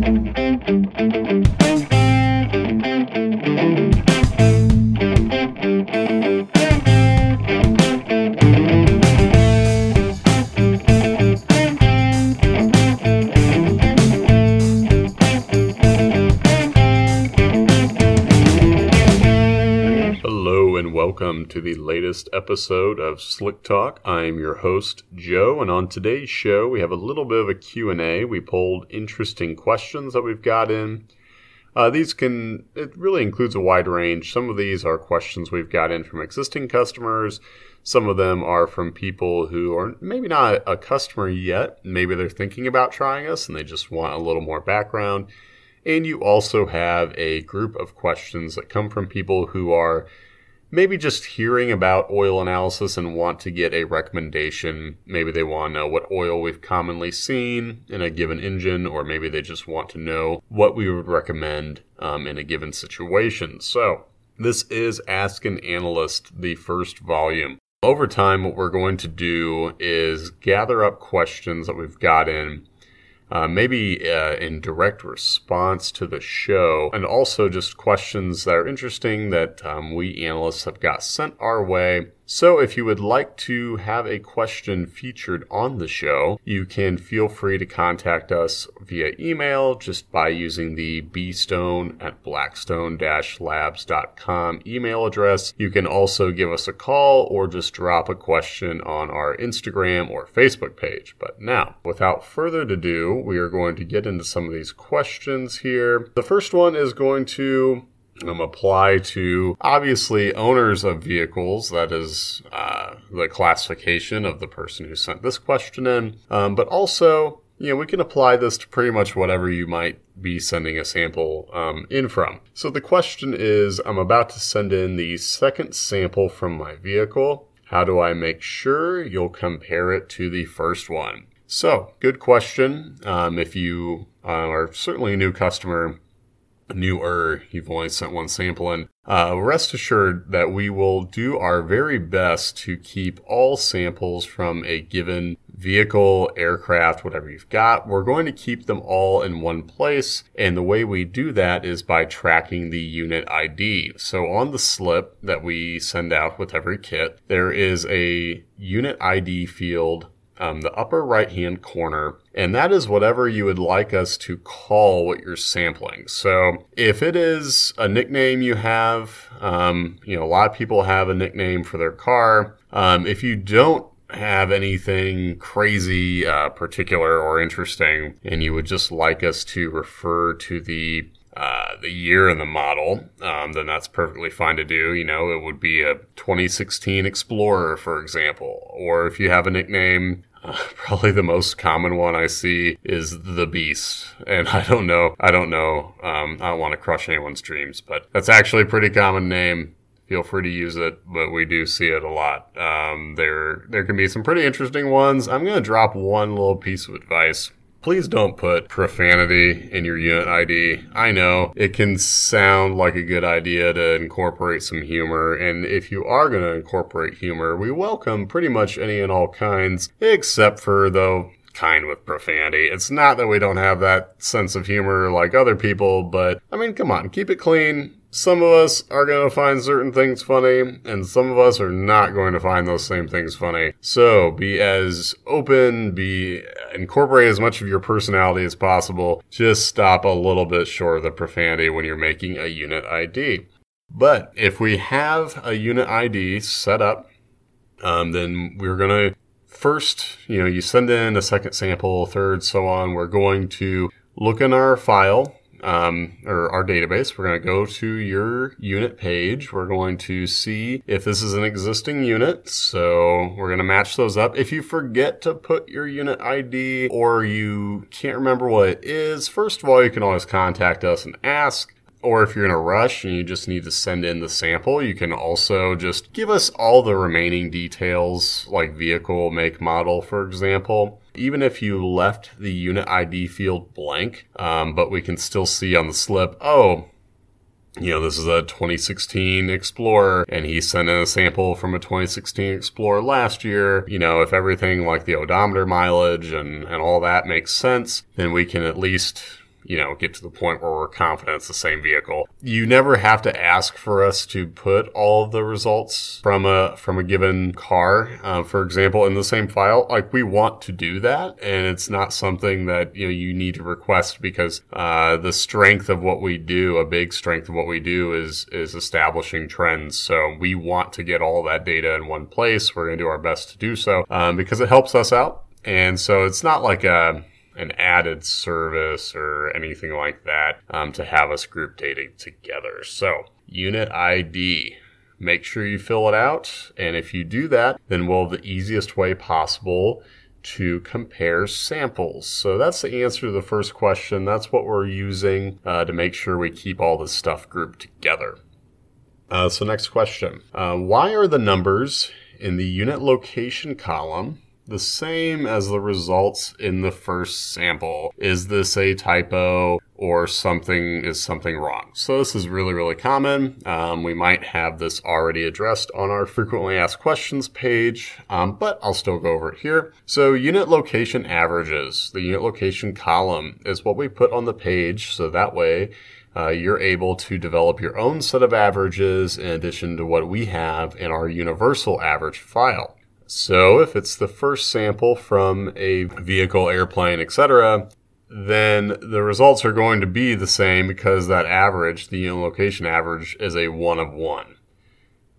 Thank you. To the latest episode of Slick Talk. I'm your host Joe and on today's show we have a little bit of a Q&A. We pulled interesting questions that we've got in. Uh, these can it really includes a wide range. Some of these are questions we've got in from existing customers. Some of them are from people who are maybe not a customer yet. Maybe they're thinking about trying us and they just want a little more background. And you also have a group of questions that come from people who are maybe just hearing about oil analysis and want to get a recommendation. Maybe they want to know what oil we've commonly seen in a given engine, or maybe they just want to know what we would recommend um, in a given situation. So, this is Ask an Analyst, the first volume. Over time, what we're going to do is gather up questions that we've got in uh, maybe uh, in direct response to the show, and also just questions that are interesting that um, we analysts have got sent our way. So, if you would like to have a question featured on the show, you can feel free to contact us via email just by using the bstone at blackstone labs.com email address. You can also give us a call or just drop a question on our Instagram or Facebook page. But now, without further ado, we are going to get into some of these questions here. The first one is going to um, apply to obviously owners of vehicles. That is uh, the classification of the person who sent this question in. Um, but also, you know, we can apply this to pretty much whatever you might be sending a sample um, in from. So the question is I'm about to send in the second sample from my vehicle. How do I make sure you'll compare it to the first one? So, good question. Um, if you uh, are certainly a new customer, newer, you've only sent one sample in, uh, rest assured that we will do our very best to keep all samples from a given vehicle, aircraft, whatever you've got. We're going to keep them all in one place. And the way we do that is by tracking the unit ID. So on the slip that we send out with every kit, there is a unit ID field um, the upper right hand corner, and that is whatever you would like us to call what you're sampling. So if it is a nickname you have, um, you know, a lot of people have a nickname for their car. Um, if you don't have anything crazy, uh, particular or interesting, and you would just like us to refer to the uh, the year and the model, um, then that's perfectly fine to do. You know, it would be a 2016 Explorer, for example. Or if you have a nickname, uh, probably the most common one I see is the Beast. And I don't know, I don't know, um, I don't want to crush anyone's dreams, but that's actually a pretty common name. Feel free to use it, but we do see it a lot. Um, there, there can be some pretty interesting ones. I'm going to drop one little piece of advice please don't put profanity in your unit ID. I know it can sound like a good idea to incorporate some humor, and if you are going to incorporate humor, we welcome pretty much any and all kinds, except for, though, kind with profanity. It's not that we don't have that sense of humor like other people, but I mean, come on, keep it clean some of us are going to find certain things funny, and some of us are not going to find those same things funny. So be as open, be incorporate as much of your personality as possible. Just stop a little bit short of the profanity when you're making a unit ID. But if we have a unit ID set up, um, then we're going to first, you know, you send in a second sample, third, so on. We're going to look in our file um, or our database. We're going to go to your unit page. We're going to see if this is an existing unit. So we're going to match those up. If you forget to put your unit ID or you can't remember what it is, first of all, you can always contact us and ask. Or if you're in a rush and you just need to send in the sample, you can also just give us all the remaining details, like vehicle, make, model, for example even if you left the unit ID field blank, um, but we can still see on the slip, oh, you know, this is a 2016 Explorer, and he sent in a sample from a 2016 Explorer last year. You know, if everything like the odometer mileage and, and all that makes sense, then we can at least you know, get to the point where we're confident it's the same vehicle. You never have to ask for us to put all of the results from a from a given car, uh, for example, in the same file. Like we want to do that, and it's not something that you know you need to request because uh, the strength of what we do, a big strength of what we do, is is establishing trends. So we want to get all that data in one place. We're going to do our best to do so um, because it helps us out. And so it's not like a an added service or anything like that um, to have us group data together. So unit ID. Make sure you fill it out. And if you do that, then we'll have the easiest way possible to compare samples. So that's the answer to the first question. That's what we're using uh, to make sure we keep all this stuff grouped together. Uh, so next question. Uh, why are the numbers in the unit location column the same as the results in the first sample. Is this a typo or something is something wrong? So this is really, really common. Um, we might have this already addressed on our frequently asked questions page, um, but I'll still go over it here. So unit location averages, the unit location column is what we put on the page. So that way uh, you're able to develop your own set of averages in addition to what we have in our universal average file. So if it's the first sample from a vehicle, airplane, etc., then the results are going to be the same because that average, the unit location average, is a one of one.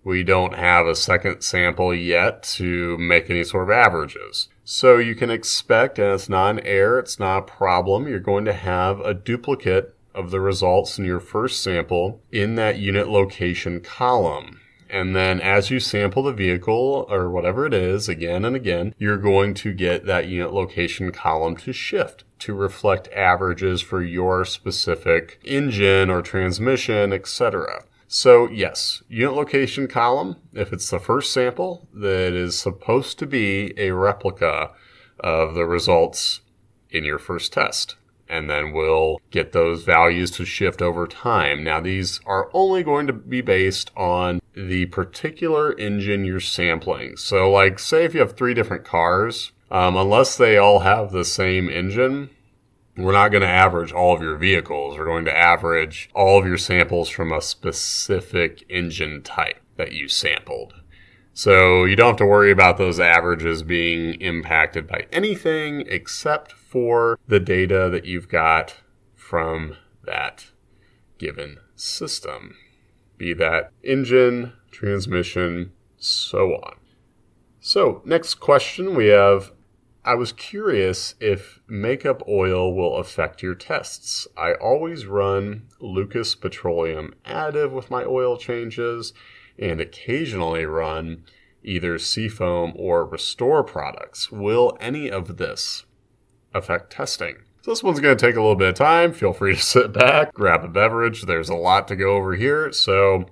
We don't have a second sample yet to make any sort of averages. So you can expect, and it's not an error, it's not a problem, you're going to have a duplicate of the results in your first sample in that unit location column. And then as you sample the vehicle or whatever it is again and again, you're going to get that unit location column to shift to reflect averages for your specific engine or transmission, etc. So yes, unit location column, if it's the first sample, that is supposed to be a replica of the results in your first test and then we'll get those values to shift over time. Now, these are only going to be based on the particular engine you're sampling. So, like, say if you have three different cars, um, unless they all have the same engine, we're not going to average all of your vehicles. We're going to average all of your samples from a specific engine type that you sampled. So you don't have to worry about those averages being impacted by anything except for the data that you've got from that given system, be that engine, transmission, so on. So, next question we have I was curious if makeup oil will affect your tests. I always run Lucas Petroleum additive with my oil changes and occasionally run either Seafoam or Restore products. Will any of this affect testing? So this one's going to take a little bit of time. Feel free to sit back, grab a beverage. There's a lot to go over here. So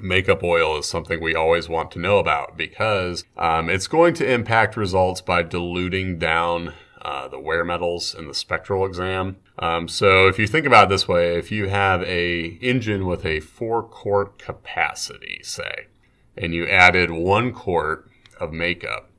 makeup oil is something we always want to know about because um, it's going to impact results by diluting down uh, the wear metals and the spectral exam. Um, so if you think about it this way, if you have a engine with a four quart capacity, say, and you added one quart of makeup,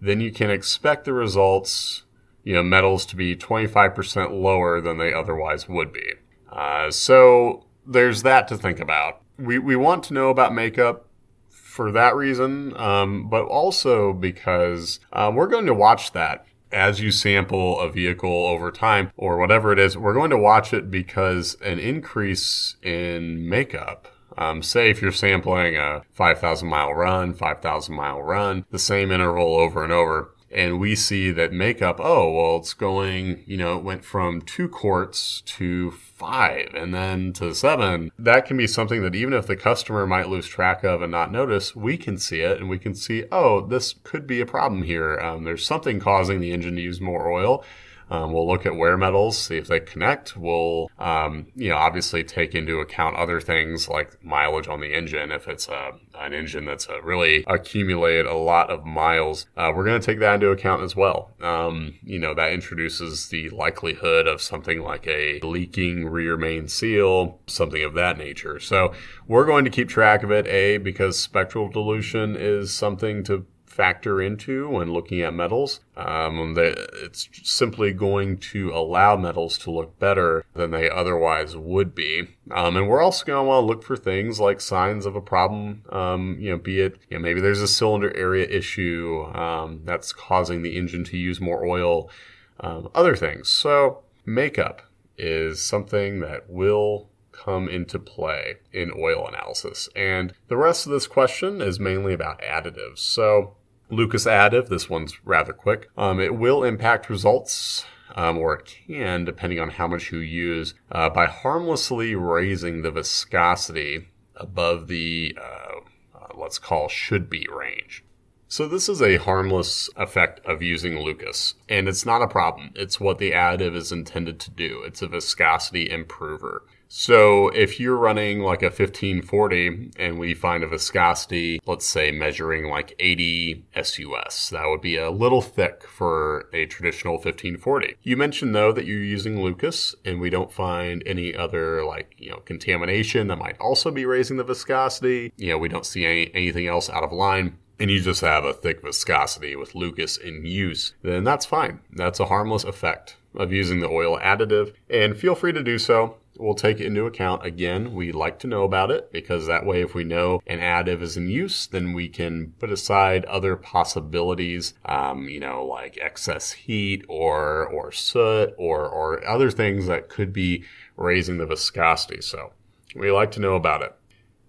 then you can expect the results, you know, metals to be 25% lower than they otherwise would be. Uh, so there's that to think about. We, we want to know about makeup for that reason, um, but also because um, we're going to watch that as you sample a vehicle over time or whatever it is. We're going to watch it because an increase in makeup um, say if you're sampling a 5,000 mile run, 5,000 mile run, the same interval over and over, and we see that makeup, oh, well, it's going, you know, it went from two quarts to five and then to seven. That can be something that even if the customer might lose track of and not notice, we can see it and we can see, oh, this could be a problem here. Um, there's something causing the engine to use more oil. Um, we'll look at wear metals, see if they connect. We'll, um, you know, obviously take into account other things like mileage on the engine. If it's a, an engine that's a really accumulated a lot of miles, uh, we're going to take that into account as well. Um, you know, that introduces the likelihood of something like a leaking rear main seal, something of that nature. So we're going to keep track of it, A, because spectral dilution is something to factor into when looking at metals. Um, it's simply going to allow metals to look better than they otherwise would be. Um, and we're also going to want to look for things like signs of a problem. Um, you know, be it you know, maybe there's a cylinder area issue um, that's causing the engine to use more oil. Um, other things. So makeup is something that will come into play in oil analysis. And the rest of this question is mainly about additives. So, Lucas additive, this one's rather quick. Um, it will impact results. Um, or it can, depending on how much you use, uh, by harmlessly raising the viscosity above the, uh, uh, let's call should be range. So this is a harmless effect of using Lucas, and it's not a problem. It's what the additive is intended to do. It's a viscosity improver. So if you're running like a 1540 and we find a viscosity, let's say measuring like 80 SUS, that would be a little thick for a traditional 1540. You mentioned though that you're using Lucas and we don't find any other like, you know, contamination that might also be raising the viscosity. You know, we don't see any, anything else out of line and you just have a thick viscosity with Lucas in use, then that's fine. That's a harmless effect of using the oil additive, and feel free to do so we'll take it into account. Again, we like to know about it because that way, if we know an additive is in use, then we can put aside other possibilities, um, you know, like excess heat or or soot or or other things that could be raising the viscosity. So we like to know about it.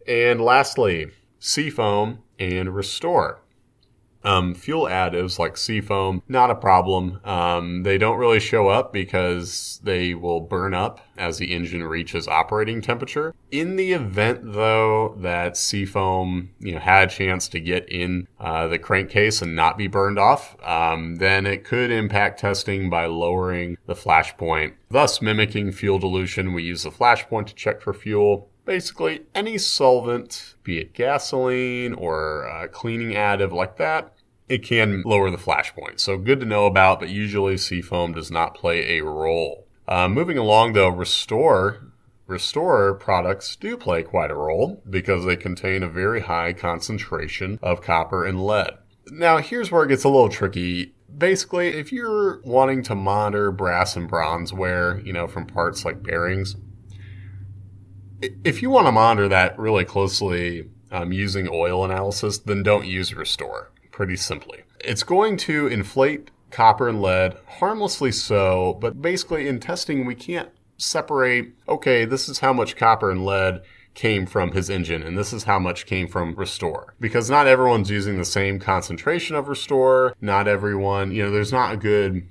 And lastly, seafoam and restore. Um, fuel additives like seafoam, not a problem. Um, they don't really show up because they will burn up as the engine reaches operating temperature. In the event, though, that seafoam you know had a chance to get in uh, the crankcase and not be burned off, um, then it could impact testing by lowering the flash point, thus mimicking fuel dilution. We use the flash point to check for fuel basically any solvent, be it gasoline or a cleaning additive like that, it can lower the flash point. So good to know about, but usually seafoam does not play a role. Uh, moving along though, Restore Restore products do play quite a role because they contain a very high concentration of copper and lead. Now, here's where it gets a little tricky. Basically, if you're wanting to monitor brass and bronze wear, you know, from parts like bearings, if you want to monitor that really closely um, using oil analysis, then don't use Restore, pretty simply. It's going to inflate copper and lead, harmlessly so, but basically in testing, we can't separate, okay, this is how much copper and lead came from his engine and this is how much came from restore. Because not everyone's using the same concentration of restore. Not everyone you know there's not a good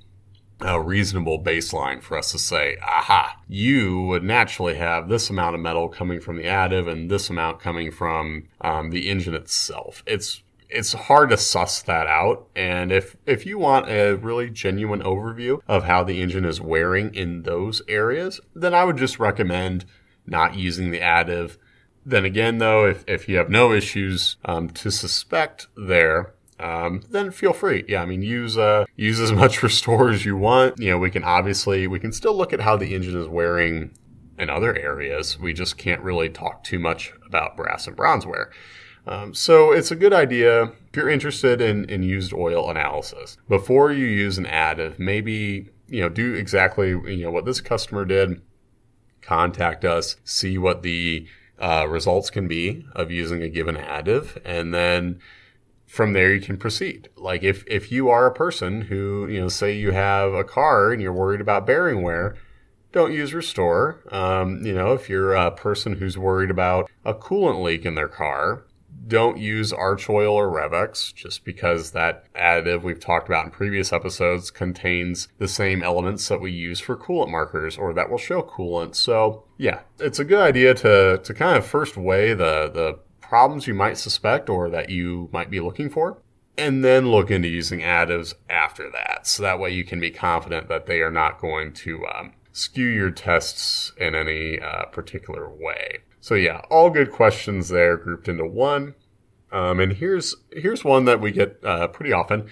a reasonable baseline for us to say, aha, you would naturally have this amount of metal coming from the additive and this amount coming from um, the engine itself. It's it's hard to suss that out. And if if you want a really genuine overview of how the engine is wearing in those areas, then I would just recommend not using the additive. Then again, though, if, if you have no issues um, to suspect there, um, then feel free. Yeah, I mean, use uh, use as much restore as you want. You know, we can obviously we can still look at how the engine is wearing in other areas. We just can't really talk too much about brass and bronze wear. Um, so it's a good idea if you're interested in, in used oil analysis before you use an additive. Maybe you know do exactly you know what this customer did. Contact us, see what the uh, results can be of using a given additive, and then from there you can proceed. Like if if you are a person who you know say you have a car and you're worried about bearing wear, don't use Restore. Um, you know if you're a person who's worried about a coolant leak in their car, don't use Archoil or Revex just because that additive we've talked about in previous episodes contains the same elements that we use for coolant markers or that will show coolant. So yeah, it's a good idea to to kind of first weigh the the problems you might suspect or that you might be looking for, and then look into using additives after that. So that way you can be confident that they are not going to um, skew your tests in any uh, particular way. So yeah, all good questions there grouped into one. Um, and here's here's one that we get uh, pretty often.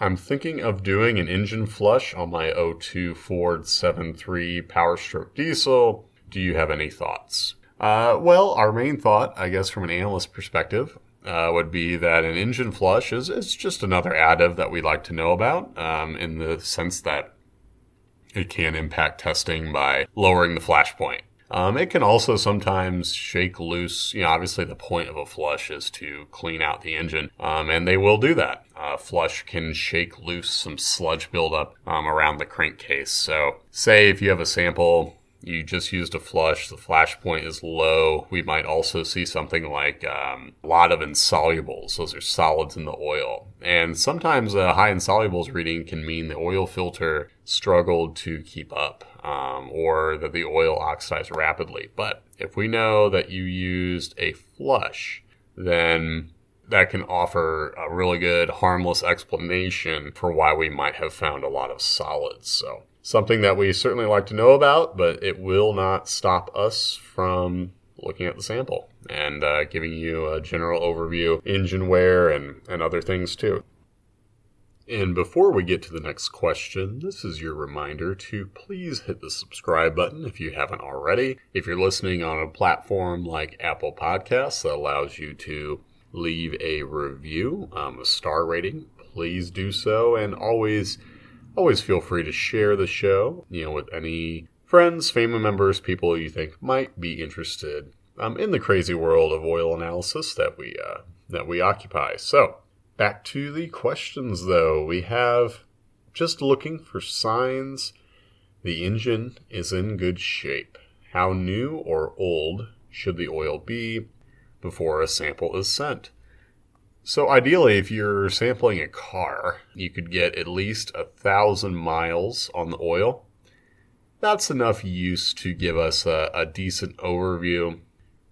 I'm thinking of doing an engine flush on my 02 Ford 7.3 Power Stroke diesel. Do you have any thoughts? Uh, well, our main thought, I guess, from an analyst perspective, uh, would be that an engine flush is, is just another additive that we like to know about um, in the sense that it can impact testing by lowering the flash point. Um, it can also sometimes shake loose. You know, obviously the point of a flush is to clean out the engine, um, and they will do that. Uh, flush can shake loose some sludge buildup um, around the crankcase. So, say if you have a sample you just used a flush, the flash point is low. We might also see something like um, a lot of insolubles. Those are solids in the oil. And sometimes a high insolubles reading can mean the oil filter struggled to keep up um, or that the oil oxidized rapidly. But if we know that you used a flush, then that can offer a really good harmless explanation for why we might have found a lot of solids. So something that we certainly like to know about, but it will not stop us from looking at the sample and uh, giving you a general overview, engine wear, and, and other things too. And before we get to the next question, this is your reminder to please hit the subscribe button if you haven't already. If you're listening on a platform like Apple Podcasts that allows you to leave a review, um, a star rating, please do so. And always always feel free to share the show, you know, with any friends, family members, people you think might be interested um, in the crazy world of oil analysis that we uh, that we occupy. So back to the questions, though. We have just looking for signs the engine is in good shape. How new or old should the oil be before a sample is sent? So ideally, if you're sampling a car, you could get at least a thousand miles on the oil. That's enough use to give us a, a decent overview.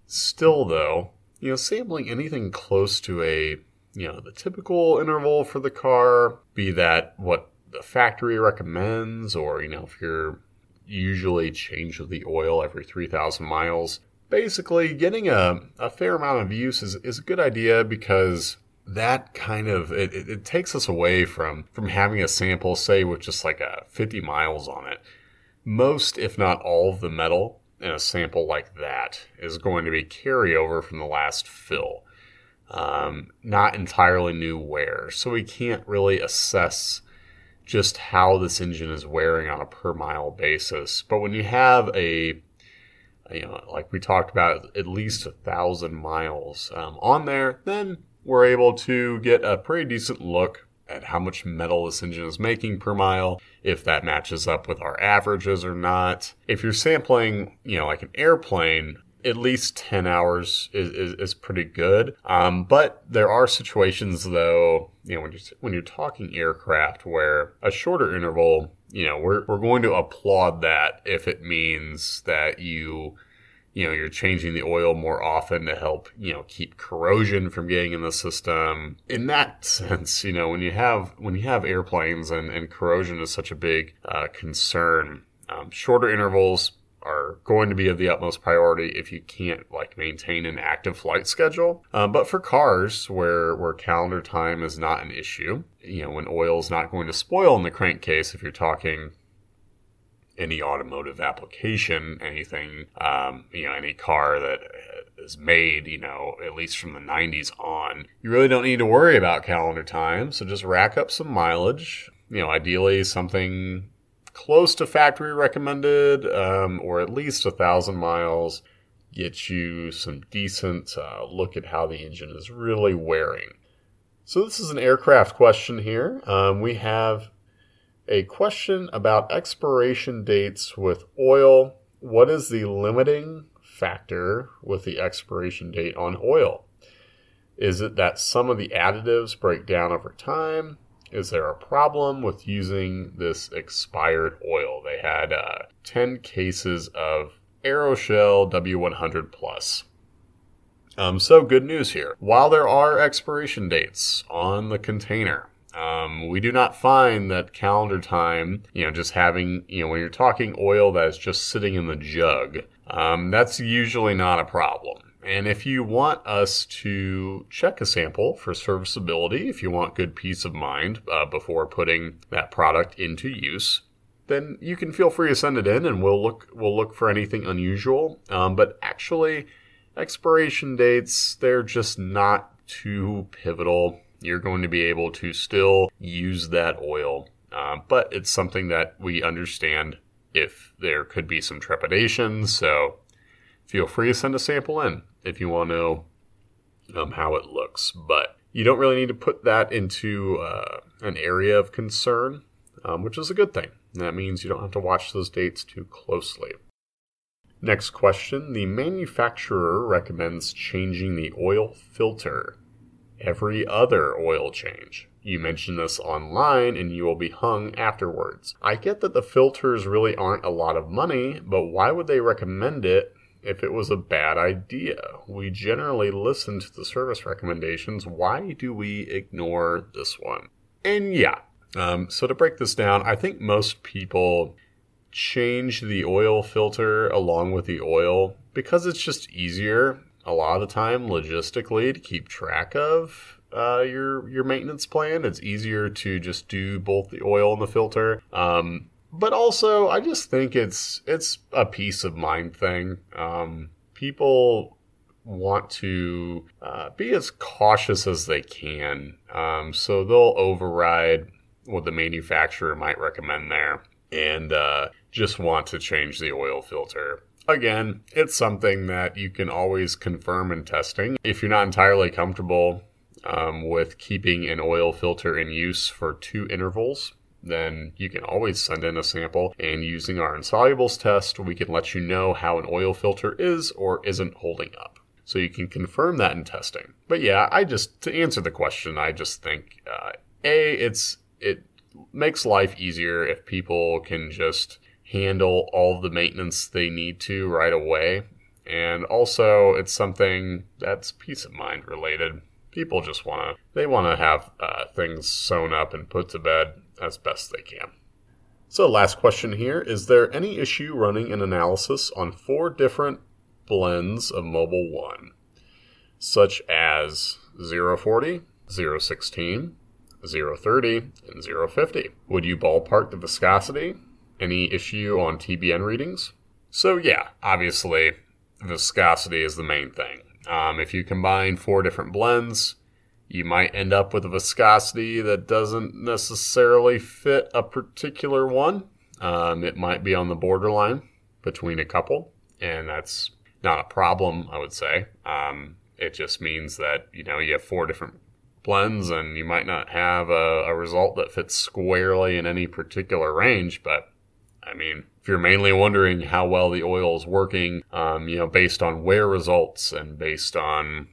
Still, though, you know, sampling anything close to a you know the typical interval for the car, be that what the factory recommends, or you know if you're usually change the oil every 3,000 miles. Basically, getting a, a fair amount of use is, is a good idea because that kind of it, it, it, takes us away from from having a sample say with just like a 50 miles on it. Most if not all of the metal in a sample like that is going to be carryover from the last fill. Um, not entirely new wear. So we can't really assess just how this engine is wearing on a per mile basis. But when you have a you know like we talked about at least a thousand miles um, on there then we're able to get a pretty decent look at how much metal this engine is making per mile, if that matches up with our averages or not. If you're sampling, you know, like an airplane, at least 10 hours is, is, is pretty good. Um, but there are situations, though, you know, when you're, when you're talking aircraft where a shorter interval, you know, we're, we're going to applaud that if it means that you you know you're changing the oil more often to help you know keep corrosion from getting in the system in that sense you know when you have when you have airplanes and, and corrosion is such a big uh, concern um, shorter intervals are going to be of the utmost priority if you can't like maintain an active flight schedule. Um, but for cars where where calendar time is not an issue, you know when oil is not going to spoil in the crankcase, if you're talking any automotive application, anything, um, you know, any car that is made, you know, at least from the 90s on, you really don't need to worry about calendar time. So just rack up some mileage, you know, ideally something close to factory recommended, um, or at least a thousand miles, get you some decent uh, look at how the engine is really wearing. So this is an aircraft question here. Um, we have a question about expiration dates with oil. What is the limiting factor with the expiration date on oil? Is it that some of the additives break down over time? Is there a problem with using this expired oil? They had uh, 10 cases of Aeroshell W100 Plus. Um, so, good news here. While there are expiration dates on the container, um, we do not find that calendar time, you know, just having, you know, when you're talking oil that is just sitting in the jug, um, that's usually not a problem. And if you want us to check a sample for serviceability, if you want good peace of mind uh, before putting that product into use, then you can feel free to send it in, and we'll look we'll look for anything unusual. Um, but actually, expiration dates they're just not too pivotal. You're going to be able to still use that oil, uh, but it's something that we understand if there could be some trepidation. So feel free to send a sample in if you want to know um, how it looks. But you don't really need to put that into uh, an area of concern, um, which is a good thing. That means you don't have to watch those dates too closely. Next question The manufacturer recommends changing the oil filter every other oil change. You mention this online and you will be hung afterwards. I get that the filters really aren't a lot of money, but why would they recommend it if it was a bad idea? We generally listen to the service recommendations. Why do we ignore this one? And yeah, um, so to break this down, I think most people change the oil filter along with the oil because it's just easier a lot of time logistically to keep track of uh, your your maintenance plan. It's easier to just do both the oil and the filter. Um, but also, I just think it's it's a peace of mind thing. Um, people want to uh, be as cautious as they can, um, so they'll override what the manufacturer might recommend there and uh, just want to change the oil filter. Again, it's something that you can always confirm in testing. If you're not entirely comfortable um, with keeping an oil filter in use for two intervals, then you can always send in a sample. And using our insolubles test, we can let you know how an oil filter is or isn't holding up. So you can confirm that in testing. But yeah, I just, to answer the question, I just think, uh, A, it's, it makes life easier if people can just handle all the maintenance they need to right away. And also, it's something that's peace of mind related. People just want to, they want to have uh, things sewn up and put to bed as best they can. So, last question here Is there any issue running an analysis on four different blends of Mobil 1, such as 040, 016, 030, and 050? Would you ballpark the viscosity? Any issue on TBN readings? So, yeah, obviously, viscosity is the main thing. Um, if you combine four different blends, you might end up with a viscosity that doesn't necessarily fit a particular one. Um, it might be on the borderline between a couple, and that's not a problem, I would say. Um, it just means that you know you have four different blends, and you might not have a, a result that fits squarely in any particular range. But I mean, if you're mainly wondering how well the oil is working, um, you know, based on wear results and based on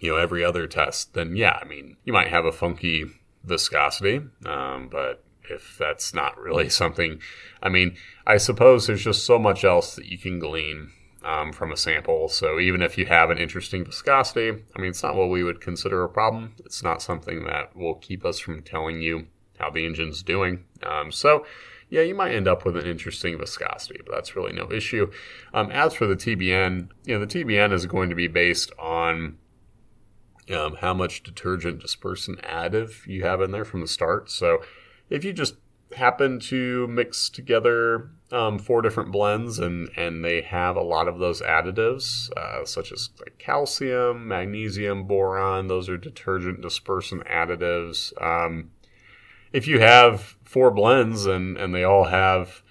you know every other test, then yeah, I mean you might have a funky viscosity, um, but if that's not really something, I mean, I suppose there's just so much else that you can glean um, from a sample. So even if you have an interesting viscosity, I mean, it's not what we would consider a problem. It's not something that will keep us from telling you how the engine's doing. Um, so yeah, you might end up with an interesting viscosity, but that's really no issue. Um, as for the TBN, you know, the TBN is going to be based on um, how much detergent dispersant additive you have in there from the start. So if you just happen to mix together um, four different blends and, and they have a lot of those additives, uh, such as like calcium, magnesium, boron, those are detergent dispersant additives. Um, if you have four blends and, and they all have,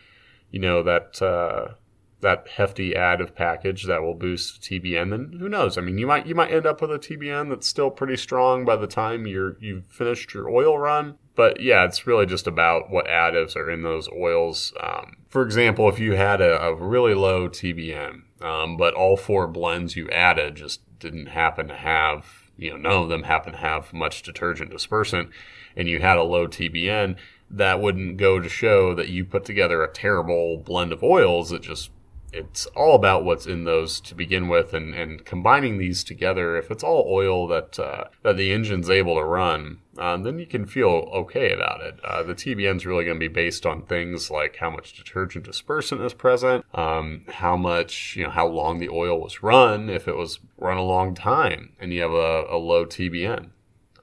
you know, that uh, that hefty additive package that will boost TBN, then who knows? I mean, you might you might end up with a TBN that's still pretty strong by the time you're you've finished your oil run. But yeah, it's really just about what additives are in those oils. Um, for example, if you had a, a really low TBN, um, but all four blends you added just didn't happen to have, you know, none of them happen to have much detergent dispersant, and you had a low TBN, that wouldn't go to show that you put together a terrible blend of oils. It just it's all about what's in those to begin with, and, and combining these together. If it's all oil that uh, that the engine's able to run, um, then you can feel okay about it. Uh, the TBN is really going to be based on things like how much detergent dispersant is present, um, how much you know, how long the oil was run. If it was run a long time and you have a, a low TBN,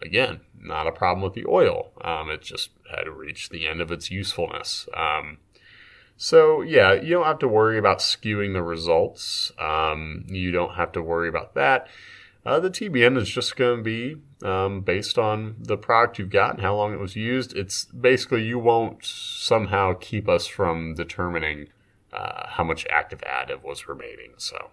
again, not a problem with the oil. Um, it just had reached the end of its usefulness. Um, so yeah, you don't have to worry about skewing the results. Um, you don't have to worry about that. Uh, the TBN is just going to be um, based on the product you've got and how long it was used. It's basically you won't somehow keep us from determining uh, how much active additive was remaining. So,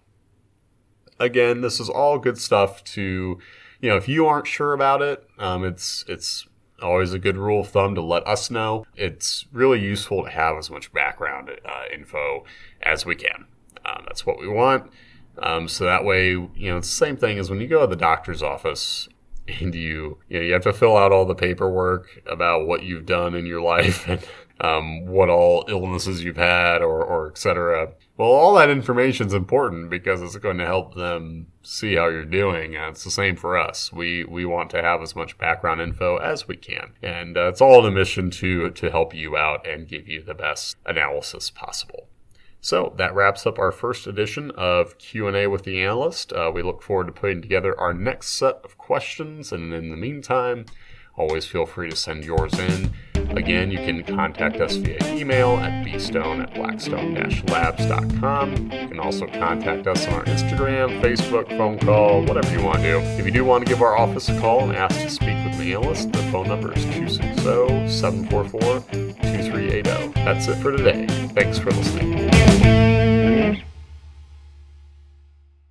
again, this is all good stuff to, you know, if you aren't sure about it, um, it's it's always a good rule of thumb to let us know. It's really useful to have as much background uh, info as we can. Um, that's what we want. Um, so that way, you know, it's the same thing as when you go to the doctor's office and you, you know, you have to fill out all the paperwork about what you've done in your life and um, what all illnesses you've had or, or et cetera. Well, all that information is important because it's going to help them see how you're doing. And it's the same for us. We we want to have as much background info as we can, and uh, it's all in a mission to to help you out and give you the best analysis possible. So that wraps up our first edition of Q&A with the analyst. Uh, we look forward to putting together our next set of questions. And in the meantime, always feel free to send yours in. Again, you can contact us via email at bstone at blackstone-labs.com. You can also contact us on our Instagram, Facebook, phone call, whatever you want to do. If you do want to give our office a call and ask to speak with the analyst, the phone number is 260-744-2380. That's it for today. Thanks for listening.